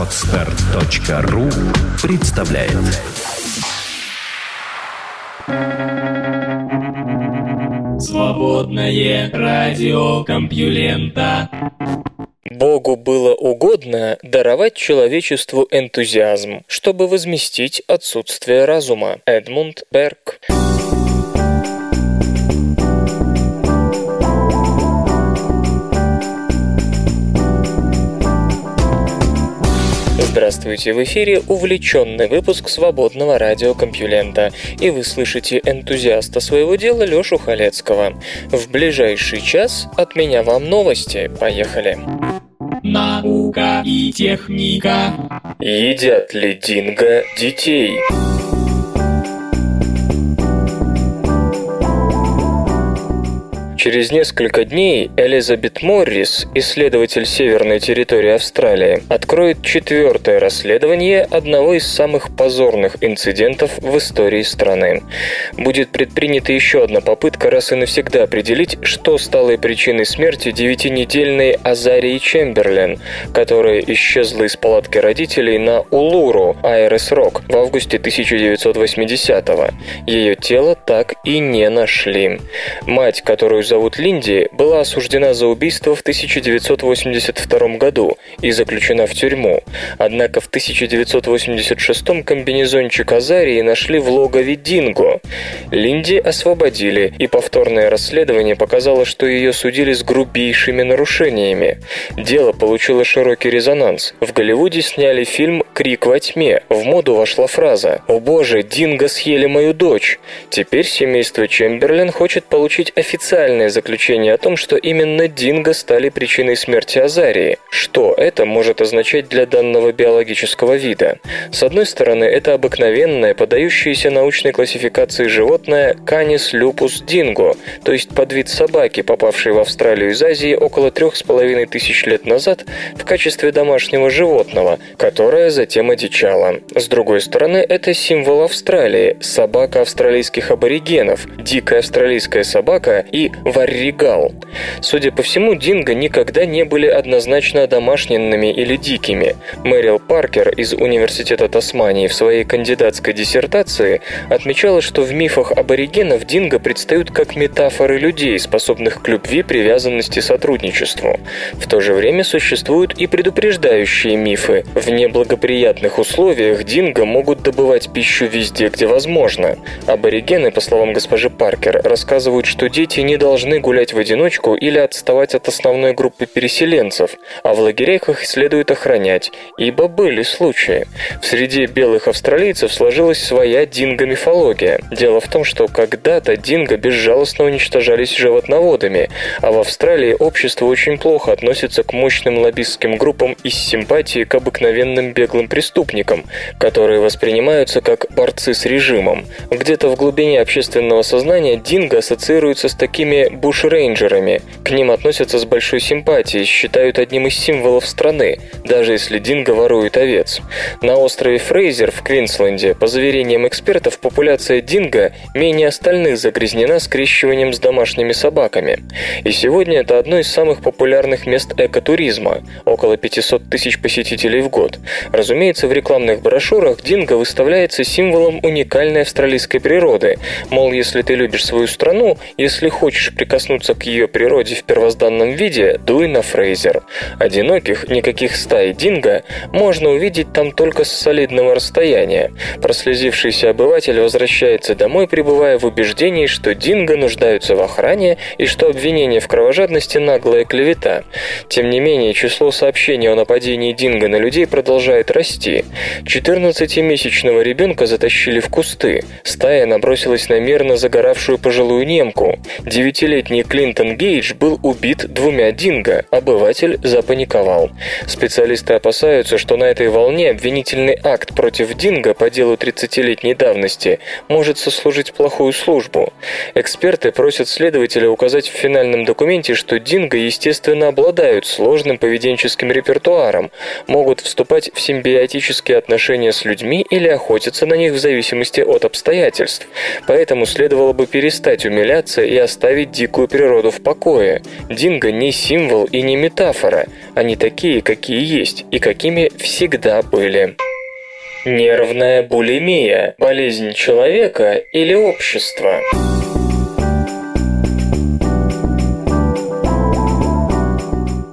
Отстар.ру представляет Свободное радио Компьюлента Богу было угодно даровать человечеству энтузиазм, чтобы возместить отсутствие разума. Эдмунд Берг. Здравствуйте, в эфире увлеченный выпуск свободного радиокомпьюлента, и вы слышите энтузиаста своего дела Лёшу Халецкого. В ближайший час от меня вам новости. Поехали! Наука и техника. Едят ли динго детей? Через несколько дней Элизабет Моррис, исследователь северной территории Австралии, откроет четвертое расследование одного из самых позорных инцидентов в истории страны. Будет предпринята еще одна попытка раз и навсегда определить, что стало причиной смерти девятинедельной Азарии Чемберлен, которая исчезла из палатки родителей на Улуру, Айрес Рок, в августе 1980-го. Ее тело так и не нашли. Мать, которую зовут Линди, была осуждена за убийство в 1982 году и заключена в тюрьму. Однако в 1986 комбинезончик Азарии нашли в логове Динго. Линди освободили, и повторное расследование показало, что ее судили с грубейшими нарушениями. Дело получило широкий резонанс. В Голливуде сняли фильм «Крик во тьме». В моду вошла фраза «О боже, Динго съели мою дочь». Теперь семейство Чемберлен хочет получить официальное заключение о том, что именно динго стали причиной смерти Азарии. Что это может означать для данного биологического вида? С одной стороны, это обыкновенное, подающееся научной классификации животное Canis lupus dingo, то есть подвид собаки, попавшей в Австралию из Азии около трех с половиной тысяч лет назад в качестве домашнего животного, которое затем одичало. С другой стороны, это символ Австралии, собака австралийских аборигенов, дикая австралийская собака и варригал. Судя по всему, динго никогда не были однозначно домашненными или дикими. Мэрил Паркер из Университета Тасмании в своей кандидатской диссертации отмечала, что в мифах аборигенов динго предстают как метафоры людей, способных к любви, привязанности, сотрудничеству. В то же время существуют и предупреждающие мифы. В неблагоприятных условиях динго могут добывать пищу везде, где возможно. Аборигены, по словам госпожи Паркер, рассказывают, что дети не должны гулять в одиночку или отставать от основной группы переселенцев, а в лагерях их следует охранять, ибо были случаи. В среде белых австралийцев сложилась своя динго-мифология. Дело в том, что когда-то динго безжалостно уничтожались животноводами, а в Австралии общество очень плохо относится к мощным лоббистским группам из симпатии к обыкновенным беглым преступникам, которые воспринимаются как борцы с режимом. Где-то в глубине общественного сознания динго ассоциируется с такими бушрейнджерами. К ним относятся с большой симпатией, считают одним из символов страны, даже если динго ворует овец. На острове Фрейзер в Квинсленде, по заверениям экспертов, популяция динго менее остальных загрязнена скрещиванием с домашними собаками. И сегодня это одно из самых популярных мест экотуризма – около 500 тысяч посетителей в год. Разумеется, в рекламных брошюрах динго выставляется символом уникальной австралийской природы. Мол, если ты любишь свою страну, если хочешь прикоснуться к ее природе в первозданном виде, дуй на Фрейзер. Одиноких, никаких стай динго можно увидеть там только с солидного расстояния. Прослезившийся обыватель возвращается домой, пребывая в убеждении, что динго нуждаются в охране и что обвинение в кровожадности – наглая клевета. Тем не менее, число сообщений о нападении динго на людей продолжает расти. 14-месячного ребенка затащили в кусты. Стая набросилась на мирно загоравшую пожилую немку. Девятилетний Клинтон Гейдж был убит двумя динго. Обыватель запаниковал. Специалисты опасаются, что на этой волне обвинительный акт против динго по делу 30-летней давности может сослужить плохую службу. Эксперты просят следователя указать в финальном документе, что динго, естественно, обладают сложным поведенческим репертуаром, могут вступать в симбиотические отношения с людьми или охотиться на них в зависимости от обстоятельств. Поэтому следовало бы перестать умиляться и оставить дикую природу в покое. Динго не символ и не метафора. Они такие, какие есть и какими всегда были. Нервная булимия – болезнь человека или общества?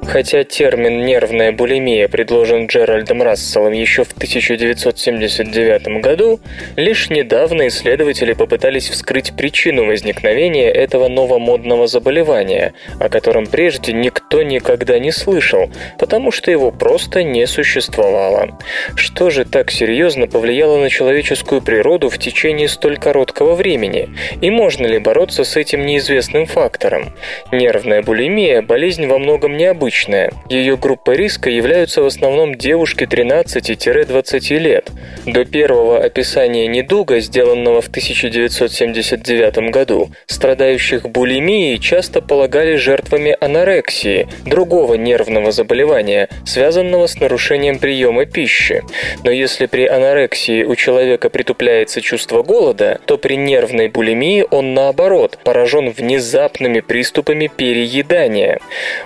Хотя термин «нервная булимия» предложен Джеральдом Расселом еще в 1979 году, лишь недавно исследователи попытались вскрыть причину возникновения этого новомодного заболевания, о котором прежде никто никогда не слышал, потому что его просто не существовало. Что же так серьезно повлияло на человеческую природу в течение столь короткого времени? И можно ли бороться с этим неизвестным фактором? Нервная булимия – болезнь во многом необычная, необычная. Ее группа риска являются в основном девушки 13-20 лет. До первого описания недуга, сделанного в 1979 году, страдающих булимией часто полагали жертвами анорексии, другого нервного заболевания, связанного с нарушением приема пищи. Но если при анорексии у человека притупляется чувство голода, то при нервной булимии он наоборот поражен внезапными приступами переедания.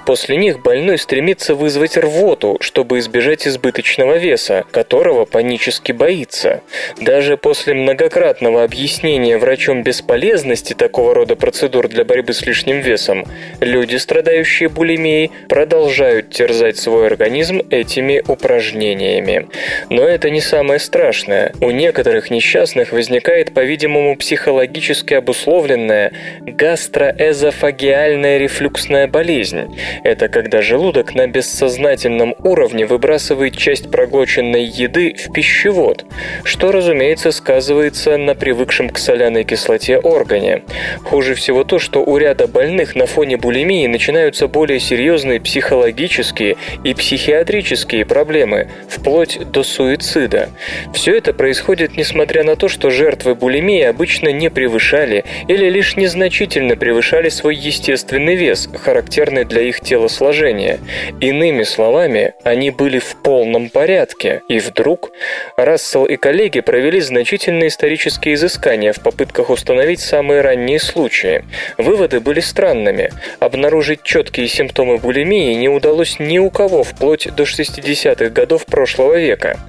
После них больной больной стремится вызвать рвоту, чтобы избежать избыточного веса, которого панически боится. Даже после многократного объяснения врачом бесполезности такого рода процедур для борьбы с лишним весом, люди, страдающие булимией, продолжают терзать свой организм этими упражнениями. Но это не самое страшное. У некоторых несчастных возникает, по-видимому, психологически обусловленная гастроэзофагиальная рефлюксная болезнь. Это когда желудок на бессознательном уровне выбрасывает часть проглоченной еды в пищевод, что, разумеется, сказывается на привыкшем к соляной кислоте органе. Хуже всего то, что у ряда больных на фоне булимии начинаются более серьезные психологические и психиатрические проблемы, вплоть до суицида. Все это происходит несмотря на то, что жертвы булимии обычно не превышали или лишь незначительно превышали свой естественный вес, характерный для их телосложения состояние. Иными словами, они были в полном порядке, и вдруг Рассел и коллеги провели значительные исторические изыскания в попытках установить самые ранние случаи. Выводы были странными. Обнаружить четкие симптомы булимии не удалось ни у кого вплоть до 60-х годов прошлого века.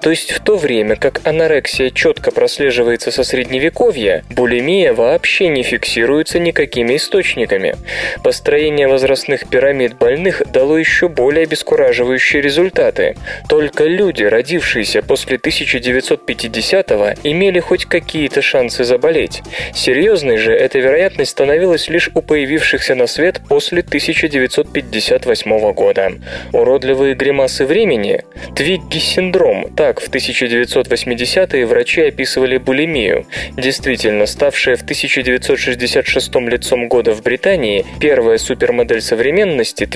То есть в то время, как анорексия четко прослеживается со средневековья, булимия вообще не фиксируется никакими источниками. Построение возрастных пирамид больных дало еще более обескураживающие результаты. Только люди, родившиеся после 1950-го, имели хоть какие-то шансы заболеть. Серьезной же эта вероятность становилась лишь у появившихся на свет после 1958 года. Уродливые гримасы времени, Твигги-синдром, так в 1980-е врачи описывали булимию, действительно ставшая в 1966 лицом года в Британии, первая супермодель современности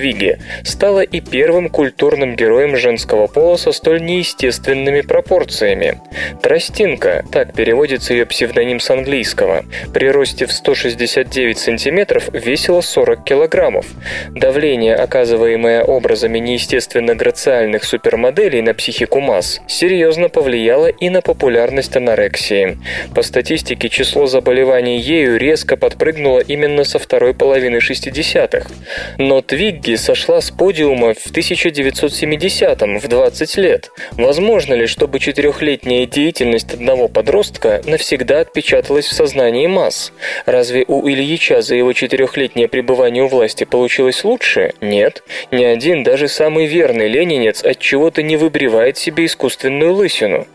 Стала и первым культурным героем женского пола со столь неестественными пропорциями. Тростинка, так переводится ее псевдоним с английского, при росте в 169 сантиметров весила 40 килограммов. Давление, оказываемое образами неестественно грациальных супермоделей на психику масс, серьезно повлияло и на популярность анорексии. По статистике, число заболеваний ею резко подпрыгнуло именно со второй половины 60-х. Но Твигги сошла сошла с подиума в 1970-м, в 20 лет. Возможно ли, чтобы четырехлетняя деятельность одного подростка навсегда отпечаталась в сознании масс? Разве у Ильича за его четырехлетнее пребывание у власти получилось лучше? Нет. Ни один, даже самый верный ленинец от чего-то не выбривает себе искусственную лысину.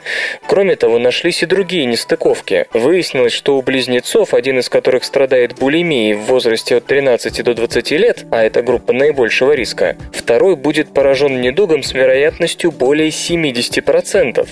Кроме того, нашлись и другие нестыковки. Выяснилось, что у близнецов, один из которых страдает булимией в возрасте от 13 до 20 лет, а это группа наибольшего риска. Второй будет поражен недугом с вероятностью более 70%.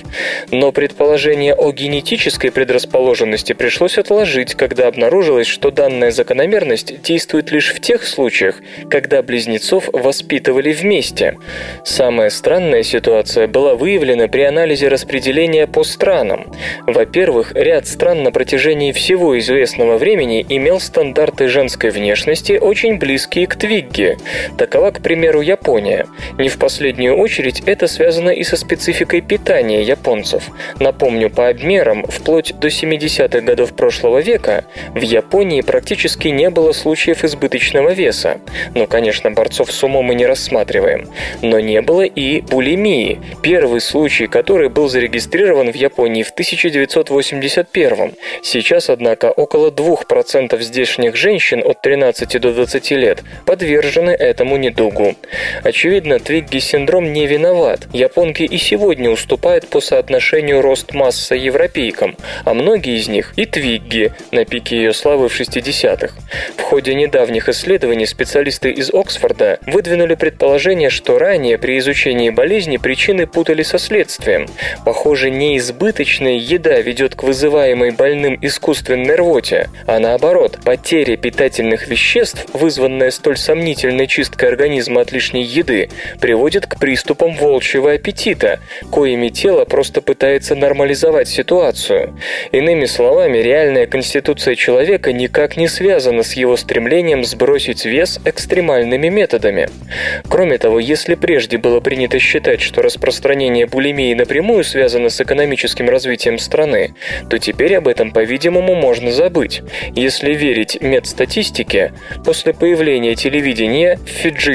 Но предположение о генетической предрасположенности пришлось отложить, когда обнаружилось, что данная закономерность действует лишь в тех случаях, когда близнецов воспитывали вместе. Самая странная ситуация была выявлена при анализе распределения по странам. Во-первых, ряд стран на протяжении всего известного времени имел стандарты женской внешности очень близкие к Твигге. Такова, к примеру, Япония. Не в последнюю очередь это связано и со спецификой питания японцев. Напомню, по обмерам, вплоть до 70-х годов прошлого века в Японии практически не было случаев избыточного веса. Ну, конечно, борцов с умом мы не рассматриваем. Но не было и булимии, первый случай, который был зарегистрирован в Японии в 1981 Сейчас, однако, около 2% здешних женщин от 13 до 20 лет подвержены этому недугу. Очевидно, Твигги-синдром не виноват. Японки и сегодня уступают по соотношению рост-масса европейкам, а многие из них и Твигги на пике ее славы в 60-х. В ходе недавних исследований специалисты из Оксфорда выдвинули предположение, что ранее при изучении болезни причины путали со следствием. Похоже, неизбыточная еда ведет к вызываемой больным искусственной рвоте, а наоборот, потеря питательных веществ, вызванная столь сомнительной чисткой организма от лишней еды, приводит к приступам волчьего аппетита, коими тело просто пытается нормализовать ситуацию. Иными словами, реальная конституция человека никак не связана с его стремлением сбросить вес экстремальными методами. Кроме того, если прежде было принято считать, что распространение булимии напрямую связано с экономическим развитием страны, то теперь об этом, по-видимому, можно забыть. Если верить медстатистике, после появления телевидения в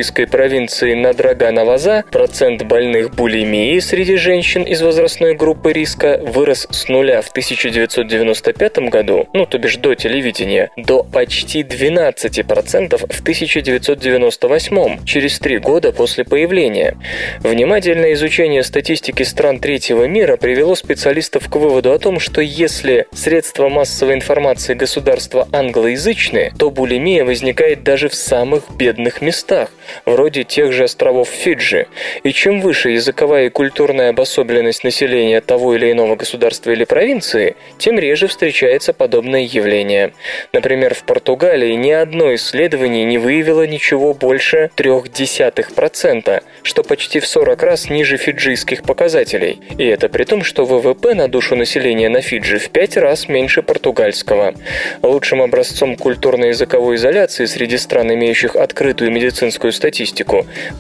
фиджийской провинции Надрага-Наваза процент больных булимией среди женщин из возрастной группы риска вырос с нуля в 1995 году, ну то бишь до телевидения, до почти 12% в 1998, через три года после появления. Внимательное изучение статистики стран третьего мира привело специалистов к выводу о том, что если средства массовой информации государства англоязычные, то булимия возникает даже в самых бедных местах, вроде тех же островов Фиджи. И чем выше языковая и культурная обособленность населения того или иного государства или провинции, тем реже встречается подобное явление. Например, в Португалии ни одно исследование не выявило ничего больше 0,3%, что почти в 40 раз ниже фиджийских показателей. И это при том, что ВВП на душу населения на Фиджи в 5 раз меньше португальского. Лучшим образцом культурно-языковой изоляции среди стран, имеющих открытую медицинскую статистику,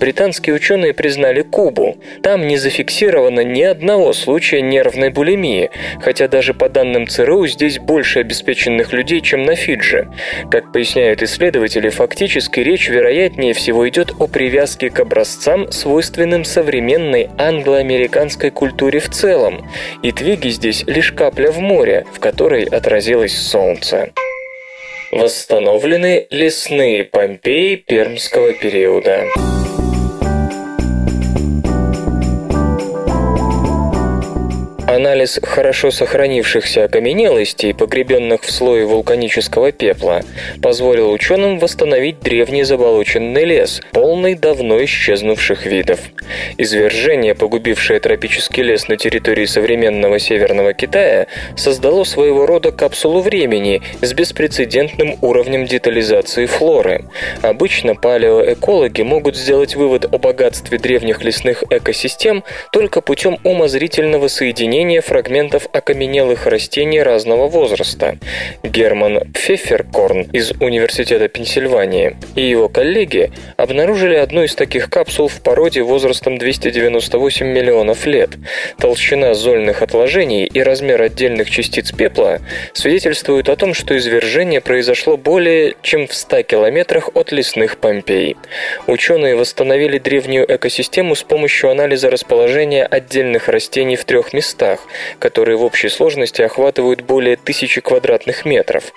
британские ученые признали Кубу. Там не зафиксировано ни одного случая нервной булимии, хотя даже по данным ЦРУ здесь больше обеспеченных людей, чем на Фиджи. Как поясняют исследователи, фактически речь вероятнее всего идет о привязке к образцам, свойственным современной англо-американской культуре в целом, и Твиги здесь лишь капля в море, в которой отразилось солнце. Восстановлены лесные Помпеи пермского периода. Анализ хорошо сохранившихся окаменелостей, погребенных в слое вулканического пепла, позволил ученым восстановить древний заболоченный лес, полный давно исчезнувших видов. Извержение, погубившее тропический лес на территории современного Северного Китая, создало своего рода капсулу времени с беспрецедентным уровнем детализации флоры. Обычно палеоэкологи могут сделать вывод о богатстве древних лесных экосистем только путем умозрительного соединения сохранение фрагментов окаменелых растений разного возраста. Герман Пфефферкорн из Университета Пенсильвании и его коллеги обнаружили одну из таких капсул в породе возрастом 298 миллионов лет. Толщина зольных отложений и размер отдельных частиц пепла свидетельствуют о том, что извержение произошло более чем в 100 километрах от лесных Помпей. Ученые восстановили древнюю экосистему с помощью анализа расположения отдельных растений в трех местах местах, которые в общей сложности охватывают более тысячи квадратных метров.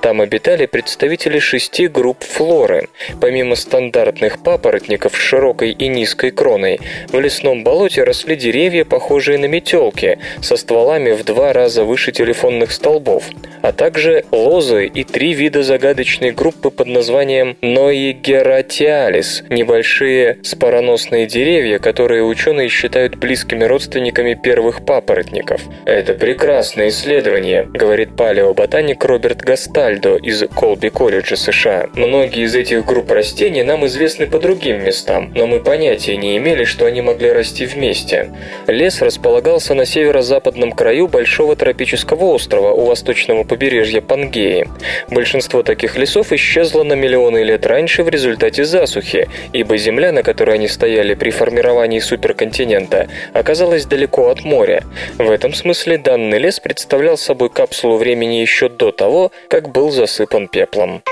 Там обитали представители шести групп флоры. Помимо стандартных папоротников с широкой и низкой кроной, в лесном болоте росли деревья, похожие на метелки, со стволами в два раза выше телефонных столбов, а также лозы и три вида загадочной группы под названием Ноигератиалис – небольшие спороносные деревья, которые ученые считают близкими родственниками первых папоротников памятников. Это прекрасное исследование, говорит палеоботаник Роберт Гастальдо из Колби колледжа США. Многие из этих групп растений нам известны по другим местам, но мы понятия не имели, что они могли расти вместе. Лес располагался на северо-западном краю большого тропического острова у восточного побережья Пангеи. Большинство таких лесов исчезло на миллионы лет раньше в результате засухи, ибо земля, на которой они стояли при формировании суперконтинента, оказалась далеко от моря. В этом смысле данный лес представлял собой капсулу времени еще до того, как был засыпан пеплом.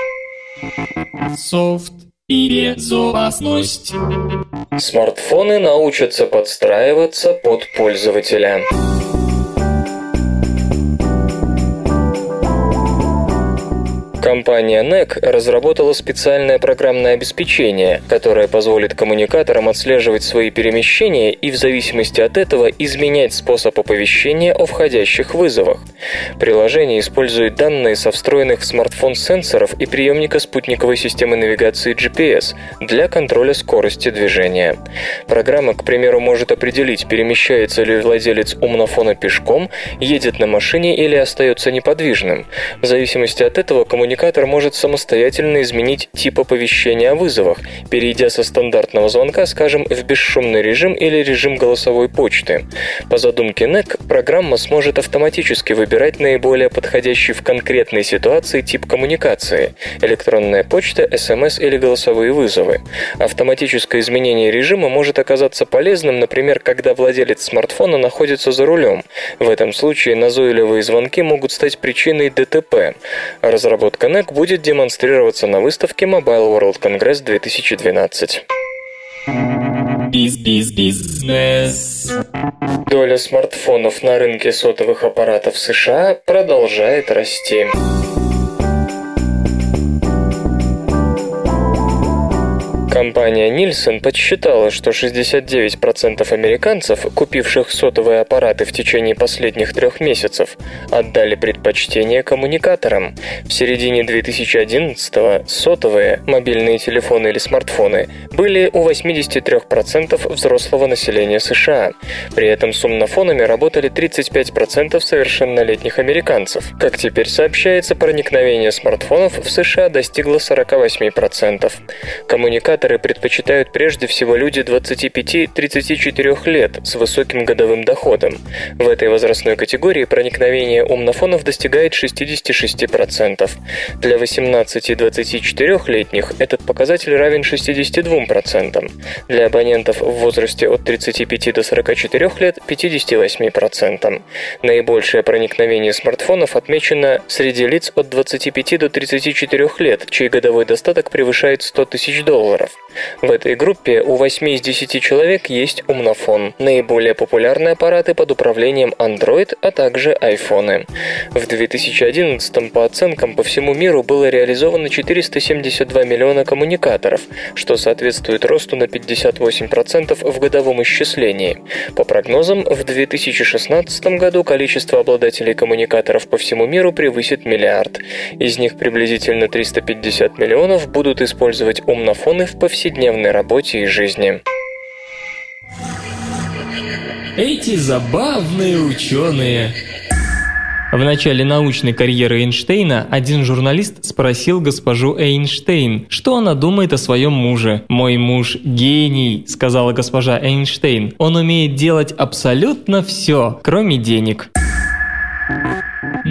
Софт и безопасность. Смартфоны научатся подстраиваться под пользователя. Компания NEC разработала специальное программное обеспечение, которое позволит коммуникаторам отслеживать свои перемещения и в зависимости от этого изменять способ оповещения о входящих вызовах. Приложение использует данные со встроенных в смартфон сенсоров и приемника спутниковой системы навигации GPS для контроля скорости движения. Программа, к примеру, может определить, перемещается ли владелец умнофона пешком, едет на машине или остается неподвижным. В зависимости от этого коммуникатор коммуникатор может самостоятельно изменить тип оповещения о вызовах, перейдя со стандартного звонка, скажем, в бесшумный режим или режим голосовой почты. По задумке NEC, программа сможет автоматически выбирать наиболее подходящий в конкретной ситуации тип коммуникации – электронная почта, СМС или голосовые вызовы. Автоматическое изменение режима может оказаться полезным, например, когда владелец смартфона находится за рулем. В этом случае назойливые звонки могут стать причиной ДТП. Разработка Connect будет демонстрироваться на выставке Mobile World Congress 2012. Биз-биз-бизнес. Доля смартфонов на рынке сотовых аппаратов США продолжает расти. Компания Nielsen подсчитала, что 69% американцев, купивших сотовые аппараты в течение последних трех месяцев, отдали предпочтение коммуникаторам. В середине 2011-го сотовые, мобильные телефоны или смартфоны, были у 83% взрослого населения США. При этом с умнофонами работали 35% совершеннолетних американцев. Как теперь сообщается, проникновение смартфонов в США достигло 48%. Коммуникаторы Коммуникаторы предпочитают прежде всего люди 25-34 лет с высоким годовым доходом. В этой возрастной категории проникновение умнофонов достигает 66%. Для 18-24-летних этот показатель равен 62%. Для абонентов в возрасте от 35 до 44 лет – 58%. Наибольшее проникновение смартфонов отмечено среди лиц от 25 до 34 лет, чей годовой достаток превышает 100 тысяч долларов. В этой группе у 8 из 10 человек есть умнофон. Наиболее популярные аппараты под управлением Android, а также iPhone. В 2011 по оценкам по всему миру было реализовано 472 миллиона коммуникаторов, что соответствует росту на 58% в годовом исчислении. По прогнозам, в 2016 году количество обладателей коммуникаторов по всему миру превысит миллиард. Из них приблизительно 350 миллионов будут использовать умнофоны в повседневной работе и жизни. Эти забавные ученые. В начале научной карьеры Эйнштейна один журналист спросил госпожу Эйнштейн, что она думает о своем муже. «Мой муж – гений», – сказала госпожа Эйнштейн. «Он умеет делать абсолютно все, кроме денег».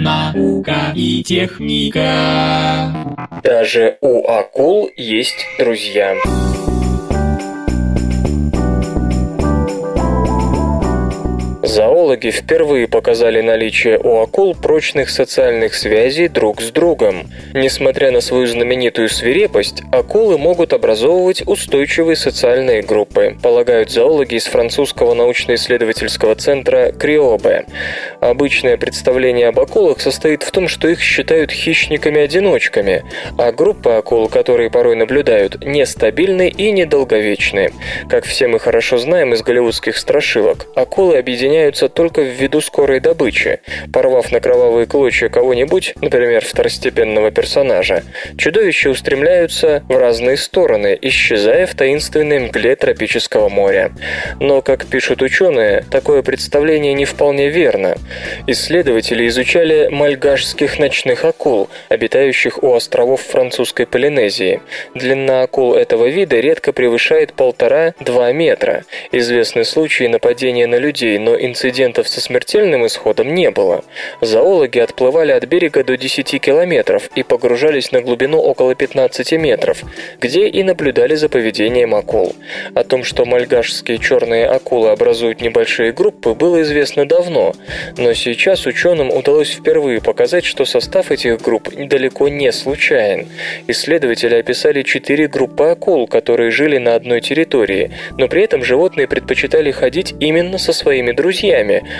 Наука и техника. Даже у акул есть друзья. Зоологи впервые показали наличие у акул прочных социальных связей друг с другом. Несмотря на свою знаменитую свирепость, акулы могут образовывать устойчивые социальные группы, полагают зоологи из французского научно-исследовательского центра Криобе. Обычное представление об акулах состоит в том, что их считают хищниками-одиночками, а группы акул, которые порой наблюдают, нестабильны и недолговечны. Как все мы хорошо знаем из голливудских страшилок, акулы объединяют меняются только ввиду скорой добычи. Порвав на кровавые клочья кого-нибудь, например, второстепенного персонажа, чудовища устремляются в разные стороны, исчезая в таинственной мгле тропического моря. Но, как пишут ученые, такое представление не вполне верно. Исследователи изучали мальгашских ночных акул, обитающих у островов французской Полинезии. Длина акул этого вида редко превышает полтора-два метра. Известны случаи нападения на людей, но инцидентов со смертельным исходом не было. Зоологи отплывали от берега до 10 километров и погружались на глубину около 15 метров, где и наблюдали за поведением акул. О том, что мальгашские черные акулы образуют небольшие группы, было известно давно, но сейчас ученым удалось впервые показать, что состав этих групп далеко не случайен. Исследователи описали четыре группы акул, которые жили на одной территории, но при этом животные предпочитали ходить именно со своими друзьями,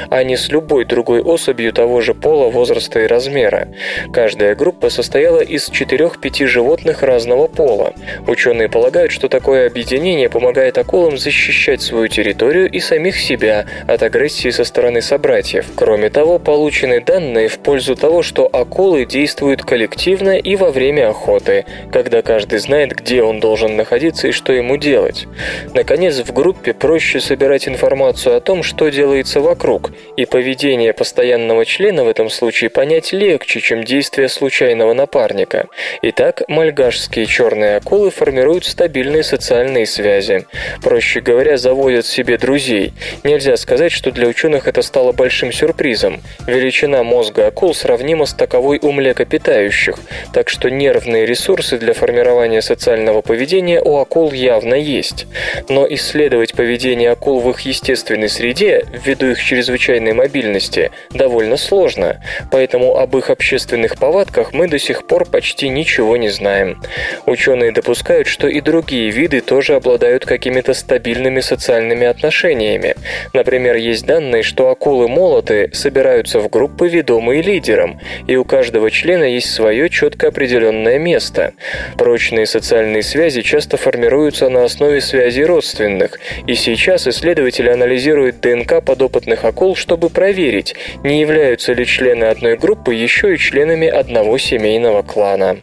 а не с любой другой особью того же пола, возраста и размера. Каждая группа состояла из 4-5 животных разного пола. Ученые полагают, что такое объединение помогает акулам защищать свою территорию и самих себя от агрессии со стороны собратьев. Кроме того, получены данные в пользу того, что акулы действуют коллективно и во время охоты, когда каждый знает, где он должен находиться и что ему делать. Наконец, в группе проще собирать информацию о том, что делается вокруг, и поведение постоянного члена в этом случае понять легче, чем действия случайного напарника. Итак, мальгашские черные акулы формируют стабильные социальные связи. Проще говоря, заводят себе друзей. Нельзя сказать, что для ученых это стало большим сюрпризом. Величина мозга акул сравнима с таковой у млекопитающих, так что нервные ресурсы для формирования социального поведения у акул явно есть. Но исследовать поведение акул в их естественной среде, ввиду их чрезвычайной мобильности, довольно сложно, поэтому об их общественных повадках мы до сих пор почти ничего не знаем. Ученые допускают, что и другие виды тоже обладают какими-то стабильными социальными отношениями. Например, есть данные, что акулы-молоты собираются в группы, ведомые лидером, и у каждого члена есть свое четко определенное место. Прочные социальные связи часто формируются на основе связей родственных, и сейчас исследователи анализируют ДНК подопытных акул, чтобы проверить, не являются ли члены одной группы еще и членами одного семейного клана.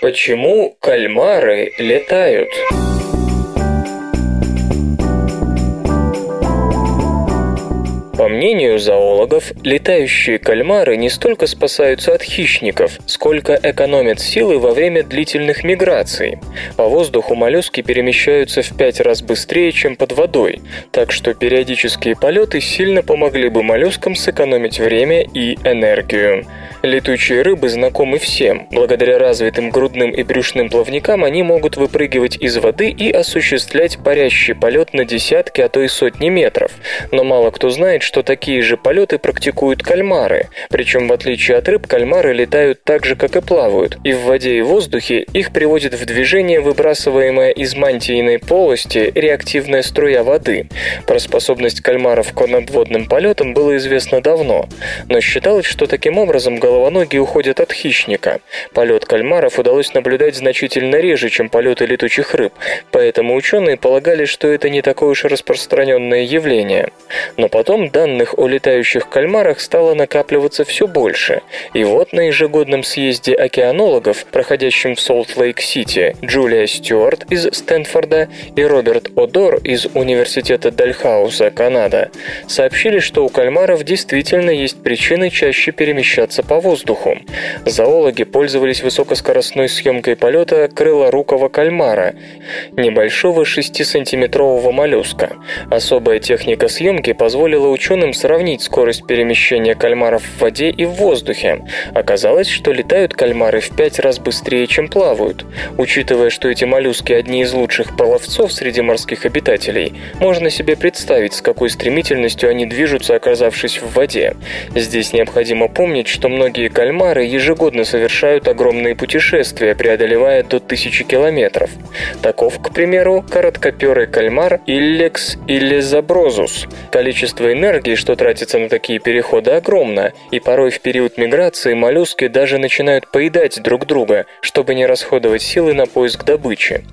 Почему кальмары летают? По мнению зоологов, летающие кальмары не столько спасаются от хищников, сколько экономят силы во время длительных миграций. По воздуху моллюски перемещаются в пять раз быстрее, чем под водой, так что периодические полеты сильно помогли бы моллюскам сэкономить время и энергию. Летучие рыбы знакомы всем. Благодаря развитым грудным и брюшным плавникам они могут выпрыгивать из воды и осуществлять парящий полет на десятки, а то и сотни метров. Но мало кто знает, что такие же полеты практикуют кальмары. Причем, в отличие от рыб, кальмары летают так же, как и плавают. И в воде и воздухе их приводит в движение выбрасываемая из мантийной полости реактивная струя воды. Про способность кальмаров к надводным полетам было известно давно. Но считалось, что таким образом головоногие уходят от хищника. Полет кальмаров удалось наблюдать значительно реже, чем полеты летучих рыб, поэтому ученые полагали, что это не такое уж распространенное явление. Но потом данных о летающих кальмарах стало накапливаться все больше, и вот на ежегодном съезде океанологов, проходящем в Солт-Лейк-Сити, Джулия Стюарт из Стэнфорда и Роберт Одор из Университета Дальхауса, Канада, сообщили, что у кальмаров действительно есть причины чаще перемещаться по воздуху. Зоологи пользовались высокоскоростной съемкой полета крылорукого кальмара, небольшого 6-сантиметрового моллюска. Особая техника съемки позволила ученым сравнить скорость перемещения кальмаров в воде и в воздухе. Оказалось, что летают кальмары в пять раз быстрее, чем плавают. Учитывая, что эти моллюски одни из лучших пловцов среди морских обитателей, можно себе представить, с какой стремительностью они движутся, оказавшись в воде. Здесь необходимо помнить, что многие кальмары ежегодно совершают огромные путешествия, преодолевая до тысячи километров. Таков, к примеру, короткоперый кальмар Illex иллезаброзус. Количество энергии энергии, что тратится на такие переходы, огромна, и порой в период миграции моллюски даже начинают поедать друг друга, чтобы не расходовать силы на поиск добычи.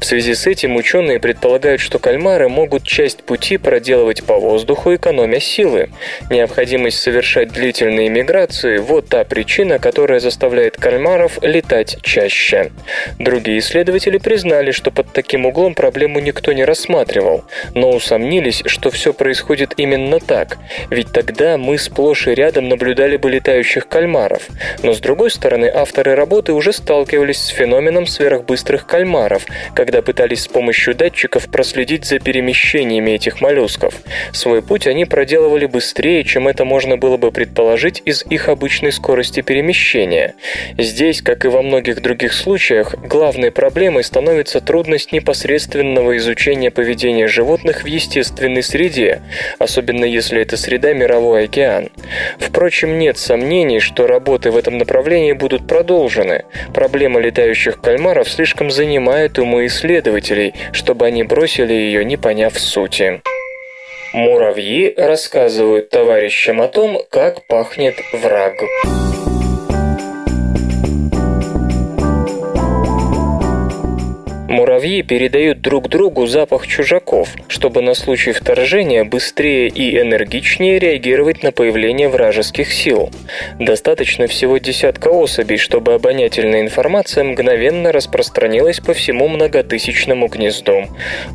В связи с этим ученые предполагают, что кальмары могут часть пути проделывать по воздуху, экономя силы. Необходимость совершать длительные миграции – вот та причина, которая заставляет кальмаров летать чаще. Другие исследователи признали, что под таким углом проблему никто не рассматривал, но усомнились, что все происходит именно так, ведь тогда мы сплошь и рядом наблюдали бы летающих кальмаров. Но с другой стороны, авторы работы уже сталкивались с феноменом сверхбыстрых кальмаров, когда пытались с помощью датчиков проследить за перемещениями этих моллюсков. Свой путь они проделывали быстрее, чем это можно было бы предположить из их обычной скорости перемещения. Здесь, как и во многих других случаях, главной проблемой становится трудность непосредственного изучения поведения животных в естественной среде, особенно если это среда мировой океан. Впрочем, нет сомнений, что работы в этом направлении будут продолжены. Проблема летающих кальмаров слишком занимает умы исследователей, чтобы они бросили ее, не поняв сути. Муравьи рассказывают товарищам о том, как пахнет враг. Муравьи передают друг другу запах чужаков, чтобы на случай вторжения быстрее и энергичнее реагировать на появление вражеских сил. Достаточно всего десятка особей, чтобы обонятельная информация мгновенно распространилась по всему многотысячному гнезду.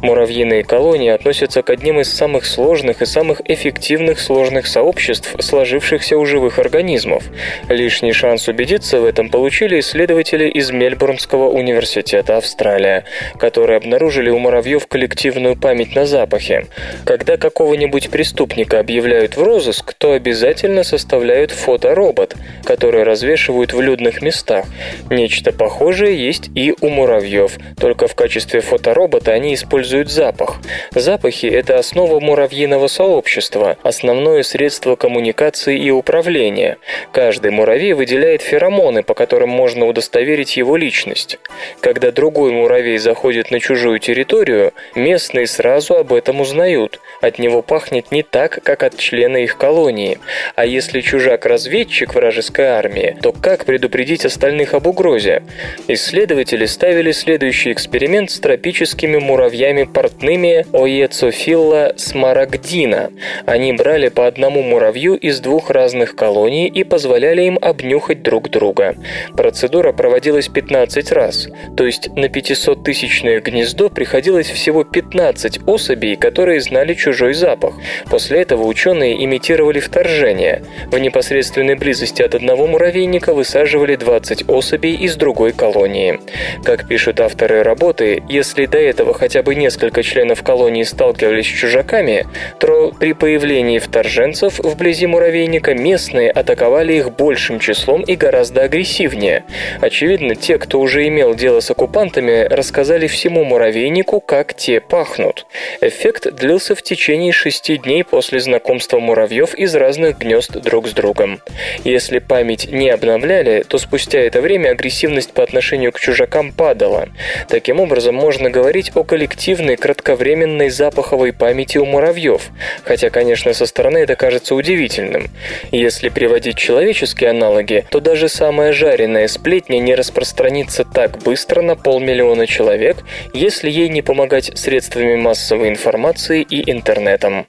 Муравьиные колонии относятся к одним из самых сложных и самых эффективных сложных сообществ, сложившихся у живых организмов. Лишний шанс убедиться в этом получили исследователи из Мельбурнского университета Австралия которые обнаружили у муравьев коллективную память на запахи. Когда какого-нибудь преступника объявляют в розыск, то обязательно составляют фоторобот, который развешивают в людных местах. Нечто похожее есть и у муравьев, только в качестве фоторобота они используют запах. Запахи – это основа муравьиного сообщества, основное средство коммуникации и управления. Каждый муравей выделяет феромоны, по которым можно удостоверить его личность. Когда другой муравей муравей заходит на чужую территорию, местные сразу об этом узнают. От него пахнет не так, как от члена их колонии. А если чужак-разведчик вражеской армии, то как предупредить остальных об угрозе? Исследователи ставили следующий эксперимент с тропическими муравьями портными Оецофилла смарагдина. Они брали по одному муравью из двух разных колоний и позволяли им обнюхать друг друга. Процедура проводилась 15 раз, то есть на 500 тысячное гнездо приходилось всего 15 особей, которые знали чужой запах. После этого ученые имитировали вторжение. В непосредственной близости от одного муравейника высаживали 20 особей из другой колонии. Как пишут авторы работы, если до этого хотя бы несколько членов колонии сталкивались с чужаками, то при появлении вторженцев вблизи муравейника местные атаковали их большим числом и гораздо агрессивнее. Очевидно, те, кто уже имел дело с оккупантами, рассказали рассказали всему муравейнику, как те пахнут. Эффект длился в течение шести дней после знакомства муравьев из разных гнезд друг с другом. Если память не обновляли, то спустя это время агрессивность по отношению к чужакам падала. Таким образом, можно говорить о коллективной кратковременной запаховой памяти у муравьев, хотя, конечно, со стороны это кажется удивительным. Если приводить человеческие аналоги, то даже самая жареная сплетня не распространится так быстро на полмиллиона человек человек, если ей не помогать средствами массовой информации и интернетом.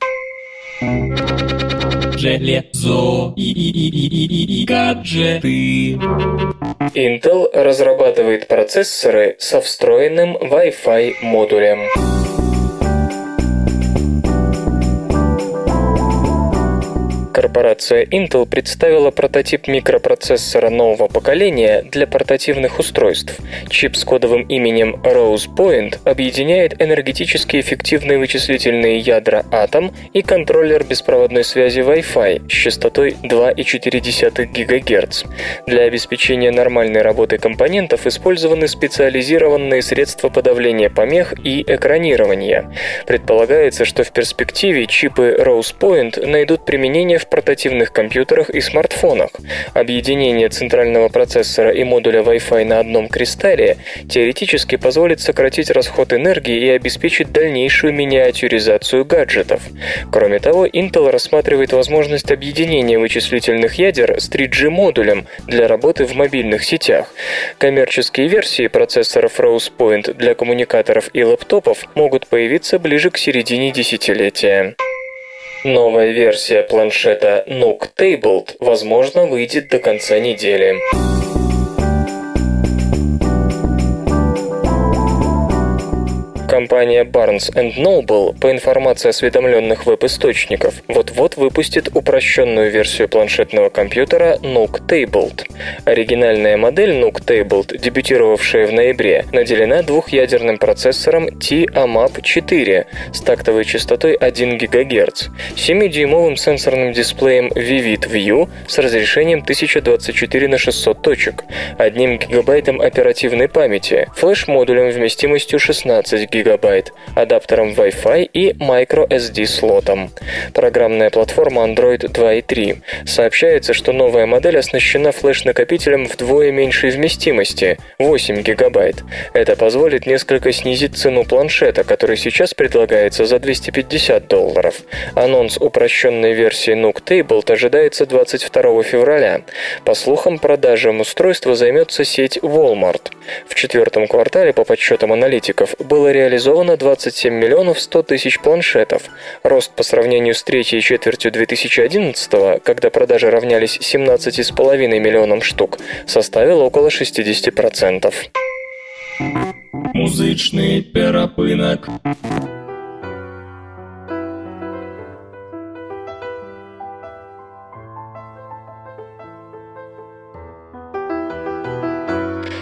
Железо и, и, и, и, и, и гаджеты. Intel разрабатывает процессоры со встроенным Wi-Fi модулем. Корпорация Intel представила прототип микропроцессора нового поколения для портативных устройств. Чип с кодовым именем Rose Point объединяет энергетически эффективные вычислительные ядра Atom и контроллер беспроводной связи Wi-Fi с частотой 2,4 ГГц. Для обеспечения нормальной работы компонентов использованы специализированные средства подавления помех и экранирования. Предполагается, что в перспективе чипы Rose Point найдут применение в портативных компьютерах и смартфонах. Объединение центрального процессора и модуля Wi-Fi на одном кристалле теоретически позволит сократить расход энергии и обеспечить дальнейшую миниатюризацию гаджетов. Кроме того, Intel рассматривает возможность объединения вычислительных ядер с 3G-модулем для работы в мобильных сетях. Коммерческие версии процессоров Rose Point для коммуникаторов и лэптопов могут появиться ближе к середине десятилетия. Новая версия планшета Nook Tablet, возможно, выйдет до конца недели. Компания Barnes Noble, по информации осведомленных веб-источников, вот-вот выпустит упрощенную версию планшетного компьютера Nook Tablet. Оригинальная модель Nook Tablet, дебютировавшая в ноябре, наделена двухъядерным процессором T-AMAP4 с тактовой частотой 1 ГГц, 7-дюймовым сенсорным дисплеем Vivid View с разрешением 1024 на 600 точек, 1 гигабайтом оперативной памяти, флеш-модулем вместимостью 16 гигабайт, адаптером Wi-Fi и microSD слотом. Программная платформа Android 2.3. Сообщается, что новая модель оснащена флеш-накопителем вдвое меньшей вместимости – 8 гигабайт. Это позволит несколько снизить цену планшета, который сейчас предлагается за 250 долларов. Анонс упрощенной версии Nook Tablet ожидается 22 февраля. По слухам, продажам устройства займется сеть Walmart. В четвертом квартале, по подсчетам аналитиков, было реализовано 27 миллионов 100 тысяч планшетов. Рост по сравнению с третьей четвертью 2011 когда продажи равнялись 17,5 миллионам штук, составил около 60%. Музычный перапынок.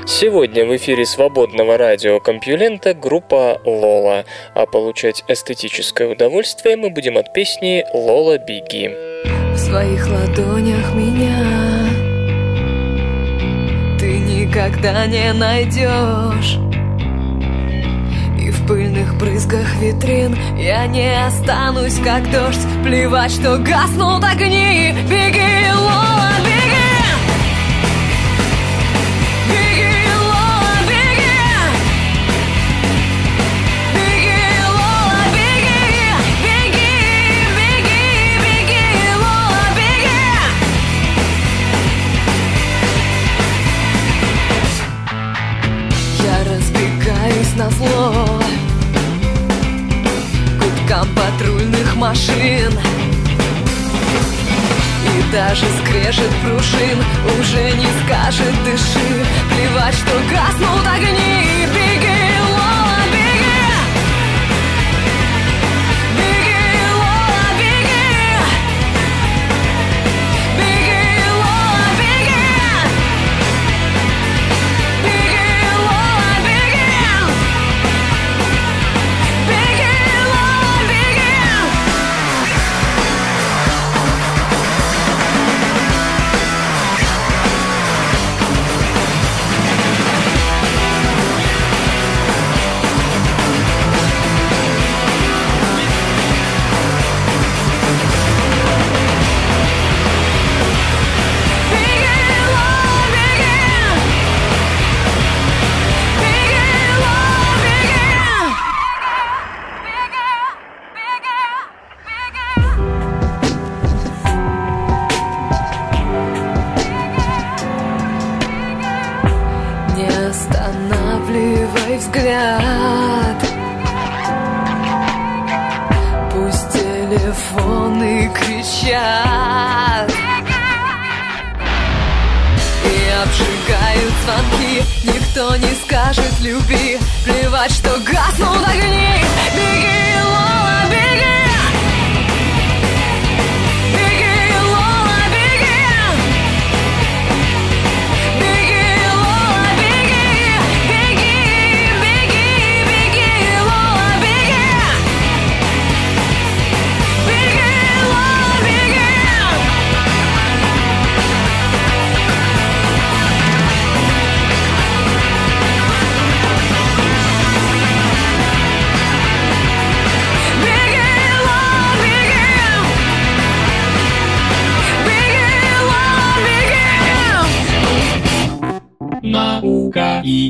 Сегодня в эфире свободного радиокомпьюлента группа Лола, а получать эстетическое удовольствие мы будем от песни Лола Биги. В своих ладонях меня ты никогда не найдешь. В пыльных брызгах витрин я не останусь, как дождь. Плевать, что гаснут огни, беги, Лола, беги! Беги, машин И даже скрежет пружин Уже не скажет дыши Плевать, что гаснут огни Беги,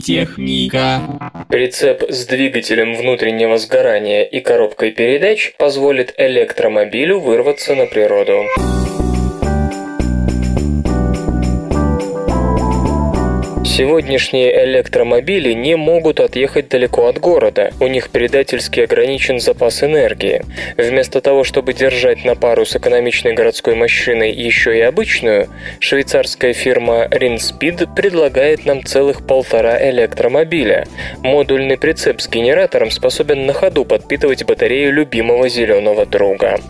техника. Прицеп с двигателем внутреннего сгорания и коробкой передач позволит электромобилю вырваться на природу. Сегодняшние электромобили не могут отъехать далеко от города, у них предательски ограничен запас энергии. Вместо того, чтобы держать на пару с экономичной городской машиной еще и обычную, швейцарская фирма Rinspeed предлагает нам целых полтора электромобиля. Модульный прицеп с генератором способен на ходу подпитывать батарею любимого зеленого друга.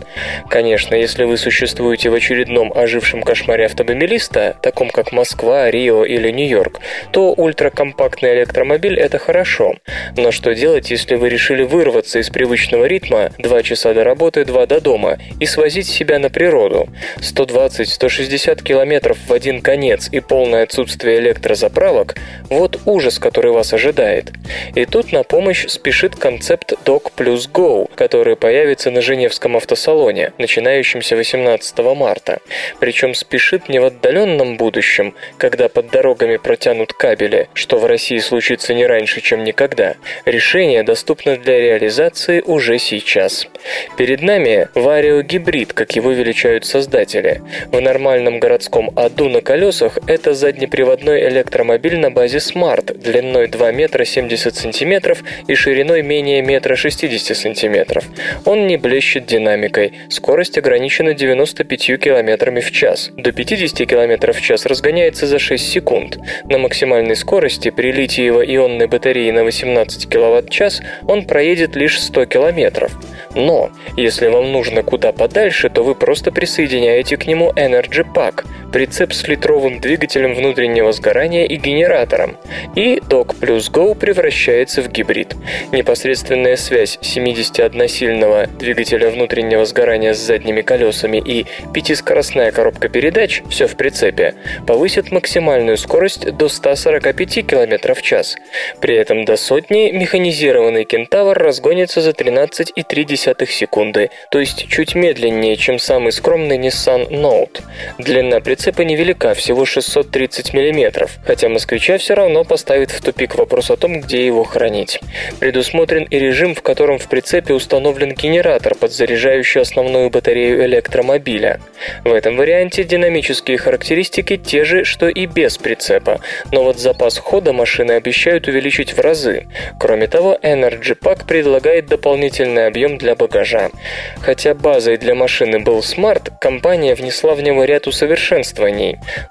Конечно, если вы существуете в очередном ожившем кошмаре автомобилиста, таком как Москва, Рио или Нью-Йорк, то ультракомпактный электромобиль – это хорошо. Но что делать, если вы решили вырваться из привычного ритма 2 часа до работы, 2 до дома и свозить себя на природу? 120-160 километров в один конец и полное отсутствие электрозаправок – вот ужас, который вас ожидает. И тут на помощь спешит концепт Doc Plus Go, который появится на Женевском автосалоне, начинающемся 18 марта. Причем спешит не в отдаленном будущем, когда под дорогами протянут протянут кабели, что в России случится не раньше, чем никогда. Решение доступно для реализации уже сейчас. Перед нами варио-гибрид, как его величают создатели. В нормальном городском аду на колесах это заднеприводной электромобиль на базе Smart длиной 2 метра 70 сантиметров и шириной менее метра 60 сантиметров. Он не блещет динамикой, скорость ограничена 95 километрами в час. До 50 километров в час разгоняется за 6 секунд. На максимальной скорости при литиево-ионной батарее на 18 кВт-час он проедет лишь 100 км. Но, если вам нужно куда подальше, то вы просто присоединяете к нему Energy Pack, прицеп с литровым двигателем внутреннего сгорания и генератором, и Dock Plus Go превращается в гибрид. Непосредственная связь 71-сильного двигателя внутреннего сгорания с задними колесами и пятискоростная коробка передач, все в прицепе, повысит максимальную скорость до 145 км в час. При этом до сотни механизированный кентавр разгонится за 13,3 секунды, то есть чуть медленнее, чем самый скромный Nissan Note. Длина прицепа невелика, всего 630 мм, хотя москвича все равно поставит в тупик вопрос о том, где его хранить. Предусмотрен и режим, в котором в прицепе установлен генератор, подзаряжающий основную батарею электромобиля. В этом варианте динамические характеристики те же, что и без прицепа, но вот запас хода машины обещают увеличить в разы. Кроме того, Energy Pack предлагает дополнительный объем для багажа. Хотя базой для машины был Smart, компания внесла в него ряд усовершенствований.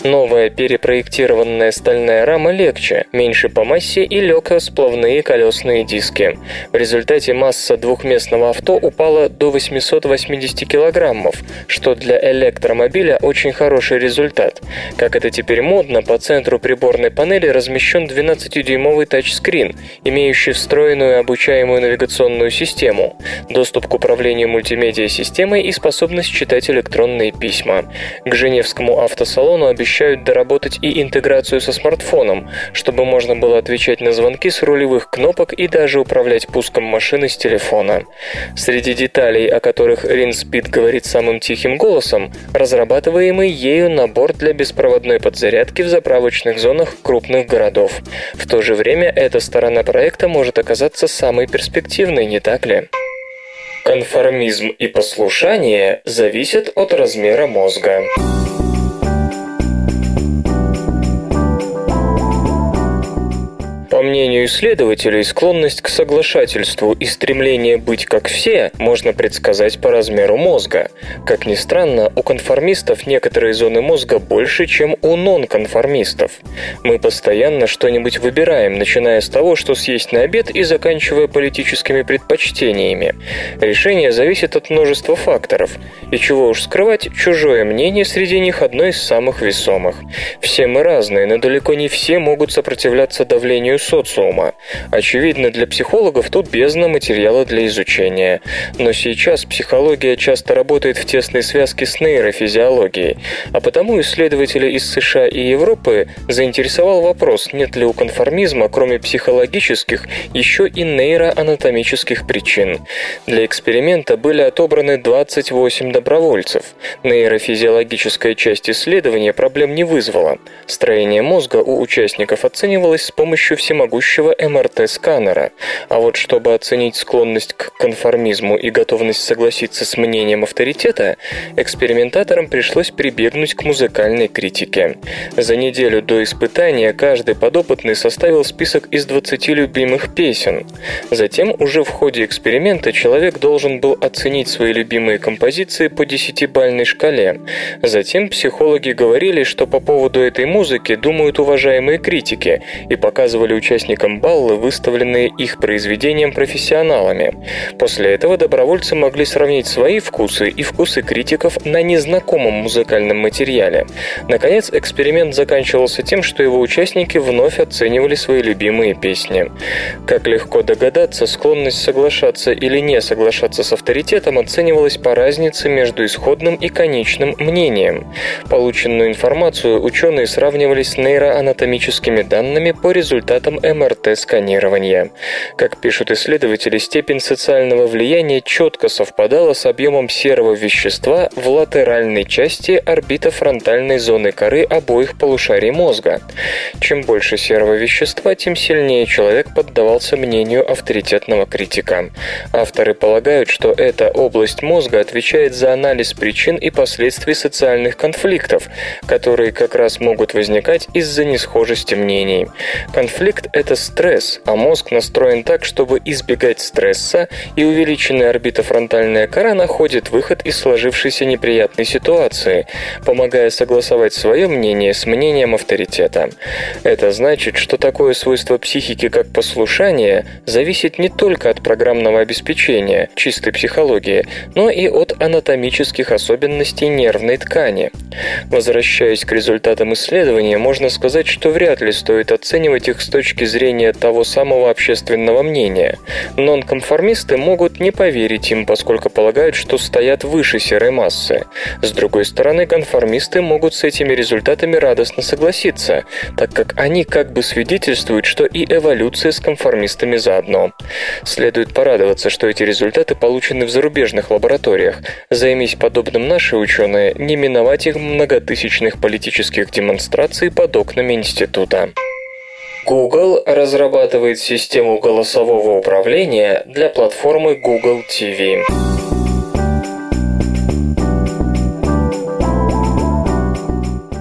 Новая перепроектированная стальная рама легче, меньше по массе и легкосплавные колесные диски. В результате масса двухместного авто упала до 880 килограммов, что для электромобиля очень хороший результат. Как это теперь модно, по центру приборной панели размещен 12-дюймовый тачскрин, имеющий встроенную обучаемую навигационную систему, доступ к управлению мультимедиа-системой и способность читать электронные письма. К Женевскому автосалону обещают доработать и интеграцию со смартфоном, чтобы можно было отвечать на звонки с рулевых кнопок и даже управлять пуском машины с телефона. Среди деталей, о которых Ринспид говорит самым тихим голосом, разрабатываемый ею набор для беспроводной подзарядки в заправочных зонах крупных городов. В то же время эта сторона проекта может оказаться самой перспективной, не так ли? Конформизм и послушание зависят от размера мозга. Мнению исследователей, склонность к соглашательству и стремление быть как все можно предсказать по размеру мозга. Как ни странно, у конформистов некоторые зоны мозга больше, чем у нонконформистов. Мы постоянно что-нибудь выбираем, начиная с того, что съесть на обед и заканчивая политическими предпочтениями. Решение зависит от множества факторов. И чего уж скрывать, чужое мнение среди них одно из самых весомых. Все мы разные, но далеко не все могут сопротивляться давлению социума. Очевидно, для психологов тут бездна материала для изучения. Но сейчас психология часто работает в тесной связке с нейрофизиологией, а потому исследователи из США и Европы заинтересовал вопрос, нет ли у конформизма, кроме психологических, еще и нейроанатомических причин. Для эксперимента были отобраны 28 добровольцев. Нейрофизиологическая часть исследования проблем не вызвала. Строение мозга у участников оценивалось с помощью всемогущего МРТ-сканера. А вот чтобы оценить склонность к конформизму и готовность согласиться с мнением авторитета, экспериментаторам пришлось прибегнуть к музыкальной критике. За неделю до испытания каждый подопытный составил список из 20 любимых песен. Затем уже в ходе эксперимента человек должен был оценить свои любимые композиции по 10-бальной шкале. Затем психологи говорили, что по поводу этой музыки думают уважаемые критики и показывали участникам баллы, выставленные их произведением профессионалами. После этого добровольцы могли сравнить свои вкусы и вкусы критиков на незнакомом музыкальном материале. Наконец, эксперимент заканчивался тем, что его участники вновь оценивали свои любимые песни. Как легко догадаться, склонность соглашаться или не соглашаться с авторитетом оценивалась по разнице между исходным и конечным мнением. Полученную информацию ученые сравнивали с нейроанатомическими данными по результатам МРТ-сканирования. Как пишут исследователи, степень социального влияния четко совпадала с объемом серого вещества в латеральной части орбитофронтальной зоны коры обоих полушарий мозга. Чем больше серого вещества, тем сильнее человек поддавался мнению авторитетного критика. Авторы полагают, что эта область мозга отвечает за анализ причин и последствий социальных конфликтов, которые как раз могут возникать из-за несхожести мнений. Конфликт – это стресс, а мозг настроен так, чтобы избегать стресса, и увеличенная орбитофронтальная кора находит выход из сложившейся неприятной ситуации, помогая согласовать свое мнение с мнением авторитета. Это значит, что такое свойство психики, как послушание, зависит не только от программного обеспечения, чистой психологии, но и от анатомических особенностей нервной ткани. Возвращаясь к результатам исследования, можно сказать, что вряд ли стоит оценивать их с точки зрения того самого общественного мнения. Нонконформисты могут не поверить им, поскольку полагают, что стоят выше серой массы. С другой стороны, конформисты могут с этими результатами радостно согласиться, так как они как бы свидетельствуют, что и эволюция с конформистами заодно. Следует порадоваться, что эти результаты получены в зарубежных лабораториях. Займись подобным наши ученые, не миновать их многотысячных политических демонстраций под окнами института. Google разрабатывает систему голосового управления для платформы Google TV.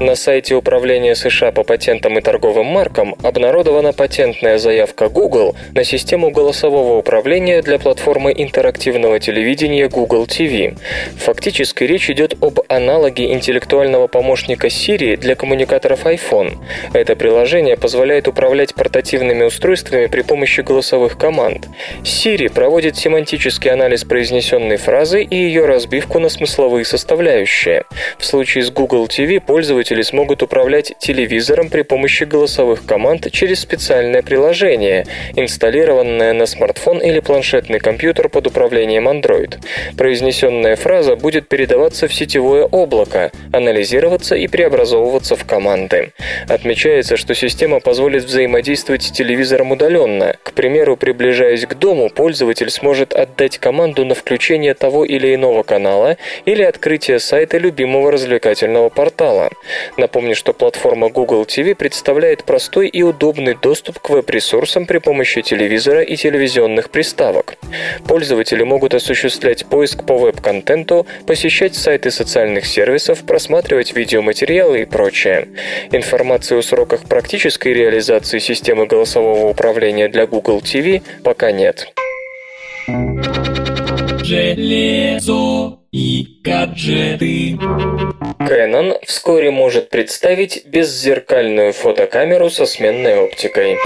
На сайте Управления США по патентам и торговым маркам обнародована патентная заявка Google на систему голосового управления для платформы интерактивного телевидения Google TV. Фактически речь идет об аналоге интеллектуального помощника Siri для коммуникаторов iPhone. Это приложение позволяет управлять портативными устройствами при помощи голосовых команд. Siri проводит семантический анализ произнесенной фразы и ее разбивку на смысловые составляющие. В случае с Google TV пользователь пользователи смогут управлять телевизором при помощи голосовых команд через специальное приложение, инсталлированное на смартфон или планшетный компьютер под управлением Android. Произнесенная фраза будет передаваться в сетевое облако, анализироваться и преобразовываться в команды. Отмечается, что система позволит взаимодействовать с телевизором удаленно. К примеру, приближаясь к дому, пользователь сможет отдать команду на включение того или иного канала или открытие сайта любимого развлекательного портала. Напомню, что платформа Google TV представляет простой и удобный доступ к веб-ресурсам при помощи телевизора и телевизионных приставок. Пользователи могут осуществлять поиск по веб-контенту, посещать сайты социальных сервисов, просматривать видеоматериалы и прочее. Информации о сроках практической реализации системы голосового управления для Google TV пока нет. Железо и гаджеты. Canon вскоре может представить беззеркальную фотокамеру со сменной оптикой.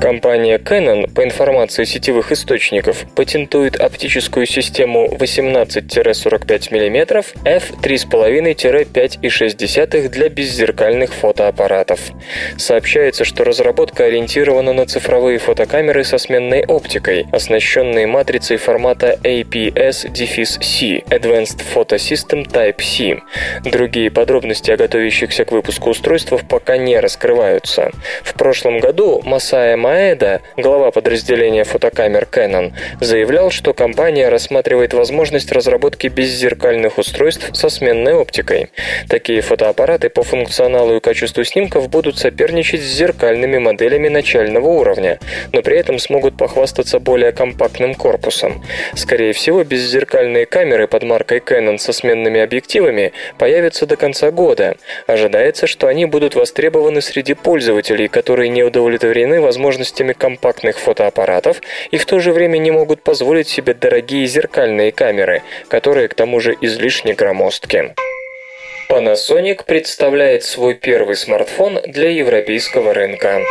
Компания Canon, по информации сетевых источников, патентует оптическую систему 18-45 мм f3,5-5,6 для беззеркальных фотоаппаратов. Сообщается, что разработка ориентирована на цифровые фотокамеры со сменной оптикой, оснащенные матрицей формата APS-C Advanced Photo System Type-C. Другие подробности о готовящихся к выпуску устройствах пока не раскрываются. В прошлом году Масая Маэда, глава подразделения фотокамер Canon, заявлял, что компания рассматривает возможность разработки беззеркальных устройств со сменной оптикой. Такие фотоаппараты по функционалу и качеству снимков будут соперничать с зеркальными моделями начального уровня, но при этом смогут похвастаться более компактным корпусом. Скорее всего, беззеркальные камеры под маркой Canon со сменными объективами появятся до конца года. Ожидается, что они будут востребованы среди пользователей, которые не удовлетворены возможностями компактных фотоаппаратов и в то же время не могут позволить себе дорогие зеркальные камеры, которые к тому же излишне громоздки. Panasonic представляет свой первый смартфон для европейского рынка.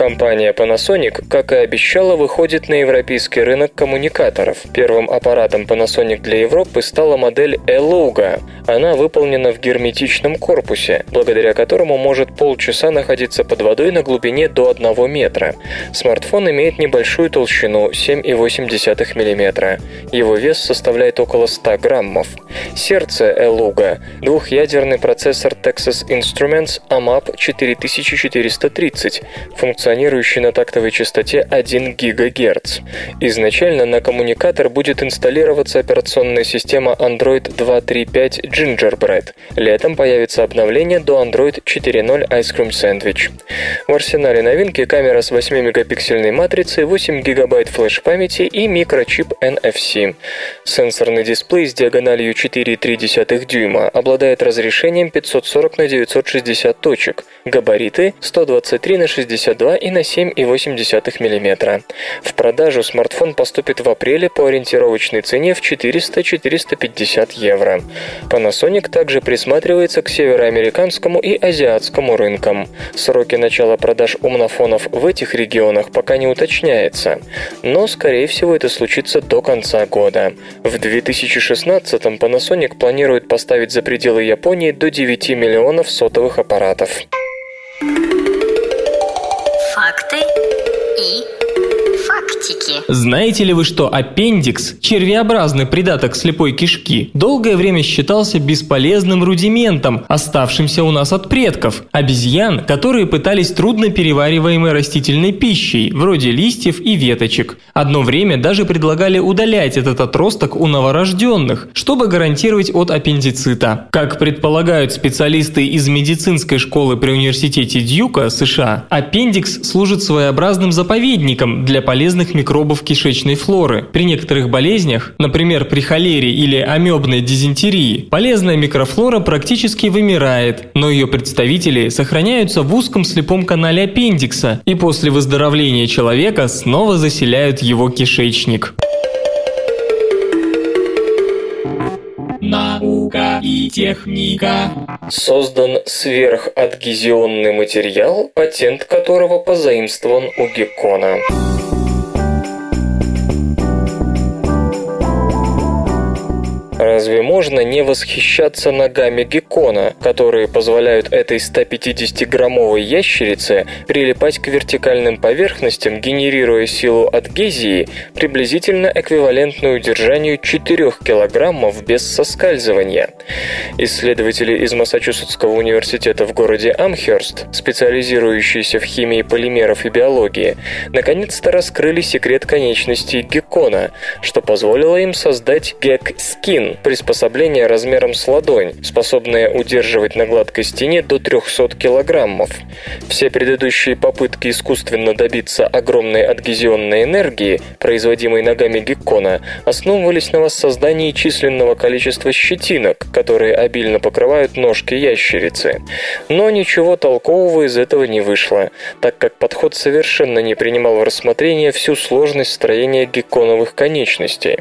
Компания Panasonic, как и обещала, выходит на европейский рынок коммуникаторов. Первым аппаратом Panasonic для Европы стала модель Eluga. Она выполнена в герметичном корпусе, благодаря которому может полчаса находиться под водой на глубине до 1 метра. Смартфон имеет небольшую толщину 7,8 мм. Его вес составляет около 100 граммов. Сердце Eluga – двухъядерный процессор Texas Instruments AMAP 4430, функционирует функционирующий на тактовой частоте 1 ГГц. Изначально на коммуникатор будет инсталлироваться операционная система Android 2.3.5 Gingerbread. Летом появится обновление до Android 4.0 Ice Cream Sandwich. В арсенале новинки камера с 8-мегапиксельной матрицей, 8 ГБ флеш-памяти и микрочип NFC. Сенсорный дисплей с диагональю 4,3 дюйма обладает разрешением 540 на 960 точек, габариты 123 на 62 и на 7,8 мм. В продажу смартфон поступит в апреле по ориентировочной цене в 400-450 евро. Panasonic также присматривается к североамериканскому и азиатскому рынкам. Сроки начала продаж умнофонов в этих регионах пока не уточняется, но, скорее всего, это случится до конца года. В 2016-м Panasonic планирует поставить за пределы Японии до 9 миллионов сотовых аппаратов. Знаете ли вы, что аппендикс, червеобразный придаток слепой кишки, долгое время считался бесполезным рудиментом, оставшимся у нас от предков, обезьян, которые пытались трудно перевариваемой растительной пищей, вроде листьев и веточек. Одно время даже предлагали удалять этот отросток у новорожденных, чтобы гарантировать от аппендицита. Как предполагают специалисты из медицинской школы при университете Дьюка, США, аппендикс служит своеобразным заповедником для полезных микробов микробов кишечной флоры. При некоторых болезнях, например, при холере или амебной дизентерии, полезная микрофлора практически вымирает, но ее представители сохраняются в узком слепом канале аппендикса и после выздоровления человека снова заселяют его кишечник. Наука и техника. Создан сверхадгезионный материал, патент которого позаимствован у Геккона. Разве можно не восхищаться ногами геккона, которые позволяют этой 150-граммовой ящерице прилипать к вертикальным поверхностям, генерируя силу адгезии, приблизительно эквивалентную удержанию 4 килограммов без соскальзывания? Исследователи из Массачусетского университета в городе Амхерст, специализирующиеся в химии полимеров и биологии, наконец-то раскрыли секрет конечностей геккона, что позволило им создать гек-скин, приспособление размером с ладонь, способное удерживать на гладкой стене до 300 килограммов. Все предыдущие попытки искусственно добиться огромной адгезионной энергии, производимой ногами геккона, основывались на воссоздании численного количества щетинок, которые обильно покрывают ножки ящерицы. Но ничего толкового из этого не вышло, так как подход совершенно не принимал в рассмотрение всю сложность строения гекконовых конечностей.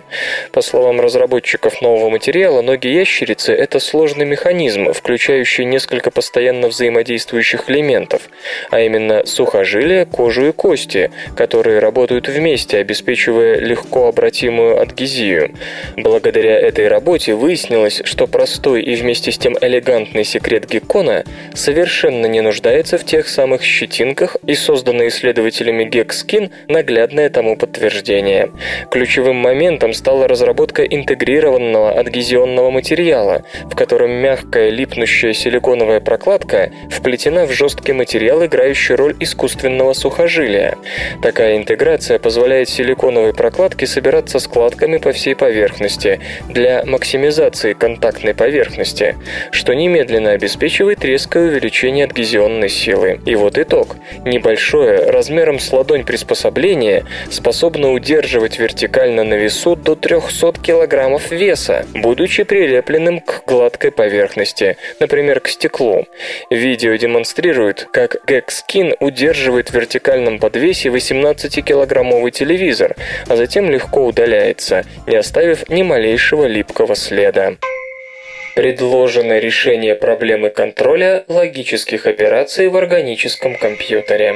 По словам разработчиков нового самого материала ноги ящерицы – это сложный механизм, включающий несколько постоянно взаимодействующих элементов, а именно сухожилия, кожу и кости, которые работают вместе, обеспечивая легко обратимую адгезию. Благодаря этой работе выяснилось, что простой и вместе с тем элегантный секрет геккона совершенно не нуждается в тех самых щетинках и созданный исследователями Гексkin наглядное тому подтверждение. Ключевым моментом стала разработка интегрированного адгезионного материала, в котором мягкая липнущая силиконовая прокладка вплетена в жесткий материал, играющий роль искусственного сухожилия. Такая интеграция позволяет силиконовой прокладке собираться складками по всей поверхности для максимизации контактной поверхности, что немедленно обеспечивает резкое увеличение адгезионной силы. И вот итог. Небольшое, размером с ладонь приспособление способно удерживать вертикально на весу до 300 кг веса, будучи прилепленным к гладкой поверхности, например, к стеклу. Видео демонстрирует, как Gexkin удерживает в вертикальном подвесе 18-килограммовый телевизор, а затем легко удаляется, не оставив ни малейшего липкого следа. Предложено решение проблемы контроля логических операций в органическом компьютере.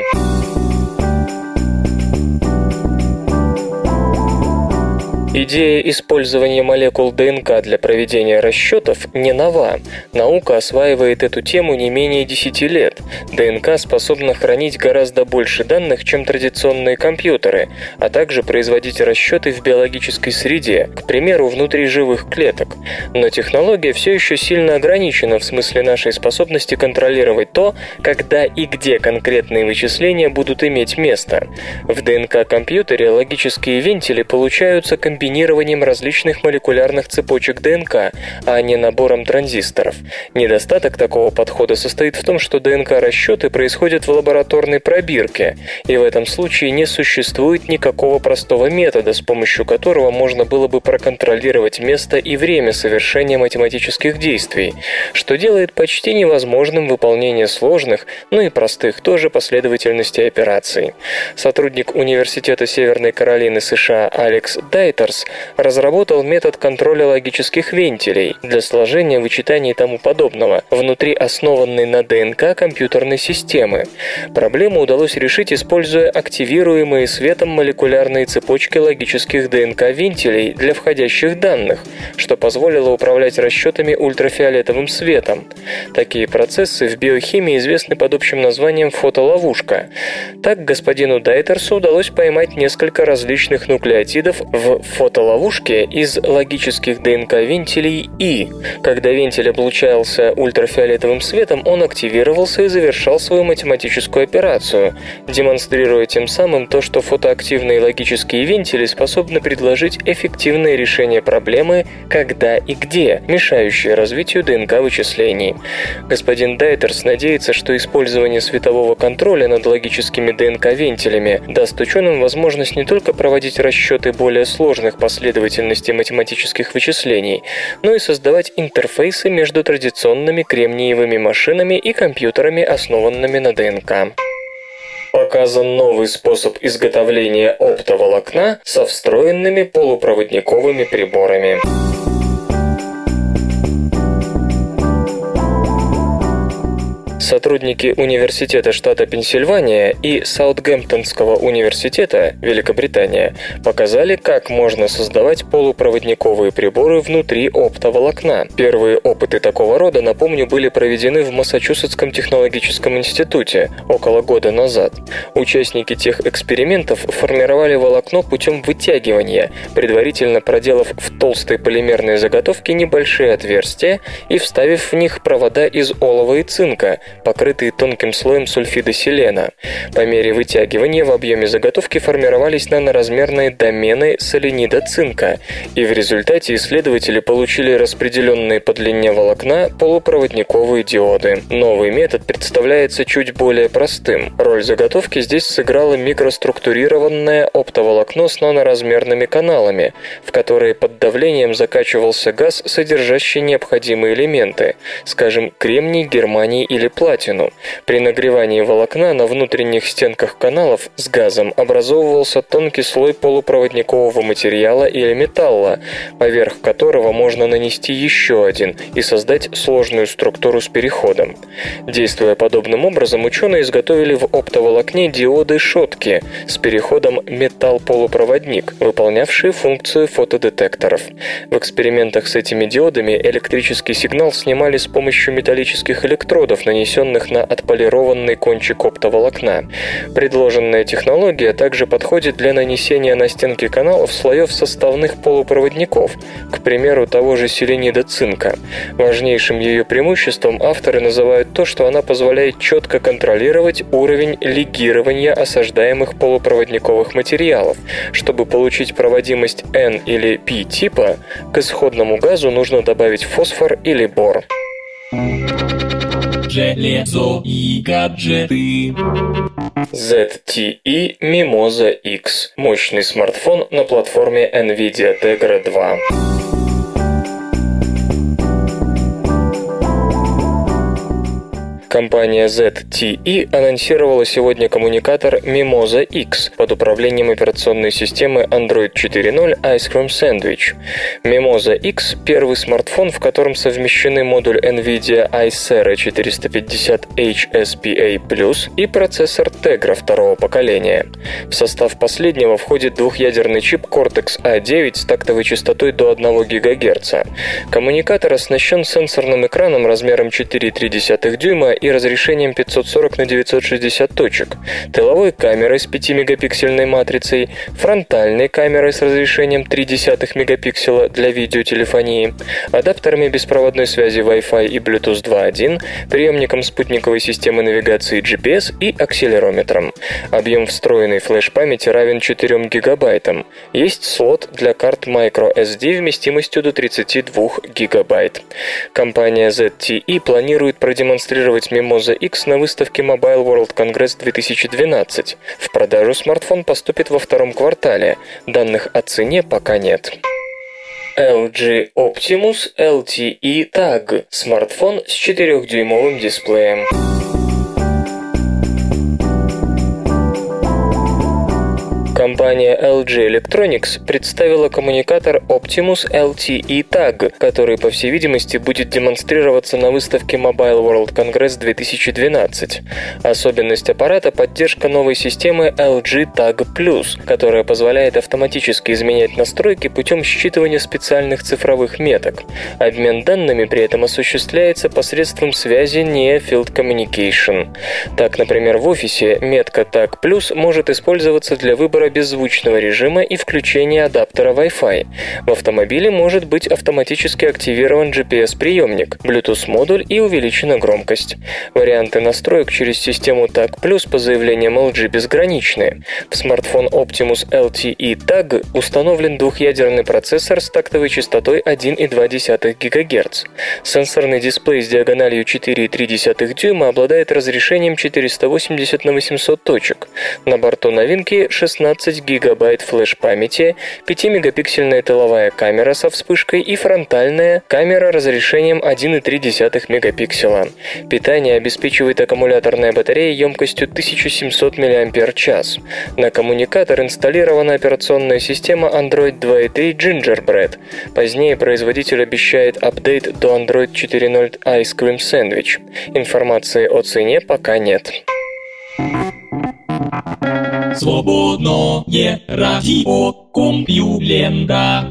Идея использования молекул ДНК для проведения расчетов не нова. Наука осваивает эту тему не менее 10 лет. ДНК способна хранить гораздо больше данных, чем традиционные компьютеры, а также производить расчеты в биологической среде, к примеру, внутри живых клеток. Но технология все еще сильно ограничена в смысле нашей способности контролировать то, когда и где конкретные вычисления будут иметь место. В ДНК-компьютере логические вентили получаются комбинированными комбинированием различных молекулярных цепочек ДНК, а не набором транзисторов. Недостаток такого подхода состоит в том, что ДНК-расчеты происходят в лабораторной пробирке, и в этом случае не существует никакого простого метода, с помощью которого можно было бы проконтролировать место и время совершения математических действий, что делает почти невозможным выполнение сложных, но и простых тоже последовательностей операций. Сотрудник Университета Северной Каролины США Алекс Дайтер Морс разработал метод контроля логических вентилей для сложения, вычитания и тому подобного внутри основанной на ДНК компьютерной системы. Проблему удалось решить, используя активируемые светом молекулярные цепочки логических ДНК-вентилей для входящих данных, что позволило управлять расчетами ультрафиолетовым светом. Такие процессы в биохимии известны под общим названием фотоловушка. Так господину Дайтерсу удалось поймать несколько различных нуклеотидов в фотоловушке из логических ДНК-вентилей И. Когда вентиль облучался ультрафиолетовым светом, он активировался и завершал свою математическую операцию, демонстрируя тем самым то, что фотоактивные логические вентили способны предложить эффективное решение проблемы «когда и где», мешающие развитию ДНК-вычислений. Господин Дайтерс надеется, что использование светового контроля над логическими ДНК-вентилями даст ученым возможность не только проводить расчеты более сложных разных последовательностей математических вычислений, но и создавать интерфейсы между традиционными кремниевыми машинами и компьютерами, основанными на ДНК показан новый способ изготовления оптоволокна со встроенными полупроводниковыми приборами. Сотрудники Университета штата Пенсильвания и Саутгемптонского университета, Великобритания, показали, как можно создавать полупроводниковые приборы внутри оптоволокна. Первые опыты такого рода, напомню, были проведены в Массачусетском технологическом институте около года назад. Участники тех экспериментов формировали волокно путем вытягивания, предварительно проделав в толстой полимерной заготовке небольшие отверстия и вставив в них провода из олова и цинка, покрытые тонким слоем сульфида селена. По мере вытягивания в объеме заготовки формировались наноразмерные домены соленида цинка, и в результате исследователи получили распределенные по длине волокна полупроводниковые диоды. Новый метод представляется чуть более простым. Роль заготовки здесь сыграло микроструктурированное оптоволокно с наноразмерными каналами, в которые под давлением закачивался газ, содержащий необходимые элементы, скажем, кремний, германий или платин платину. При нагревании волокна на внутренних стенках каналов с газом образовывался тонкий слой полупроводникового материала или металла, поверх которого можно нанести еще один и создать сложную структуру с переходом. Действуя подобным образом, ученые изготовили в оптоволокне диоды-шотки с переходом металл-полупроводник, выполнявшие функцию фотодетекторов. В экспериментах с этими диодами электрический сигнал снимали с помощью металлических электродов, нанесенных на отполированный кончик оптоволокна. Предложенная технология также подходит для нанесения на стенки каналов слоев составных полупроводников, к примеру, того же селенида цинка. Важнейшим ее преимуществом авторы называют то, что она позволяет четко контролировать уровень легирования осаждаемых полупроводниковых материалов. Чтобы получить проводимость N или P типа, к исходному газу нужно добавить фосфор или бор. Железо и гаджеты. ZTE Mimosa X – мощный смартфон на платформе NVIDIA Tegra 2. Компания ZTE анонсировала сегодня коммуникатор Mimosa X под управлением операционной системы Android 4.0 Ice Cream Sandwich. Mimosa X – первый смартфон, в котором совмещены модуль NVIDIA Icera 450 HSPA+, и процессор Tegra второго поколения. В состав последнего входит двухъядерный чип Cortex A9 с тактовой частотой до 1 ГГц. Коммуникатор оснащен сенсорным экраном размером 4,3 дюйма и разрешением 540 на 960 точек, тыловой камерой с 5-мегапиксельной матрицей, фронтальной камерой с разрешением 0,3 мегапикселя для видеотелефонии, адаптерами беспроводной связи Wi-Fi и Bluetooth 2.1, приемником спутниковой системы навигации GPS и акселерометром. Объем встроенной флеш-памяти равен 4 гигабайтам. Есть слот для карт microSD вместимостью до 32 гигабайт. Компания ZTE планирует продемонстрировать Mimosa X на выставке Mobile World Congress 2012. В продажу смартфон поступит во втором квартале. Данных о цене пока нет. LG Optimus LTE Tag – смартфон с 4-дюймовым дисплеем. Компания LG Electronics представила коммуникатор Optimus LTE Tag, который, по всей видимости, будет демонстрироваться на выставке Mobile World Congress 2012. Особенность аппарата – поддержка новой системы LG Tag Plus, которая позволяет автоматически изменять настройки путем считывания специальных цифровых меток. Обмен данными при этом осуществляется посредством связи Near Field Communication. Так, например, в офисе метка Tag Plus может использоваться для выбора беззвучного режима и включения адаптера Wi-Fi. В автомобиле может быть автоматически активирован GPS-приемник, Bluetooth-модуль и увеличена громкость. Варианты настроек через систему TAG Plus по заявлениям LG безграничны. В смартфон Optimus LTE TAG установлен двухъядерный процессор с тактовой частотой 1,2 ГГц. Сенсорный дисплей с диагональю 4,3 дюйма обладает разрешением 480 на 800 точек. На борту новинки 16 16 гигабайт флеш-памяти, 5-мегапиксельная тыловая камера со вспышкой и фронтальная камера разрешением 1,3 мегапикселя. Питание обеспечивает аккумуляторная батарея емкостью 1700 мАч. На коммуникатор инсталлирована операционная система Android 2.3 Gingerbread. Позднее производитель обещает апдейт до Android 4.0 Ice Cream Sandwich. Информации о цене пока нет. Свободное радио Компьюлента.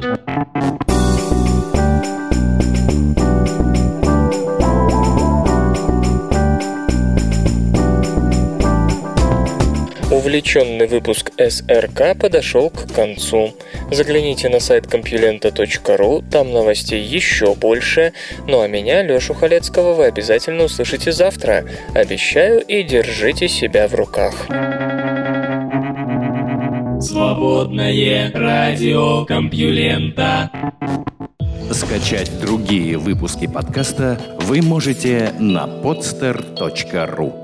Увлеченный выпуск СРК подошел к концу. Загляните на сайт компьюлента.ру, там новостей еще больше. Ну а меня, Лешу Халецкого, вы обязательно услышите завтра. Обещаю и держите себя в руках. Свободное радио Компьюлента. Скачать другие выпуски подкаста вы можете на podster.ru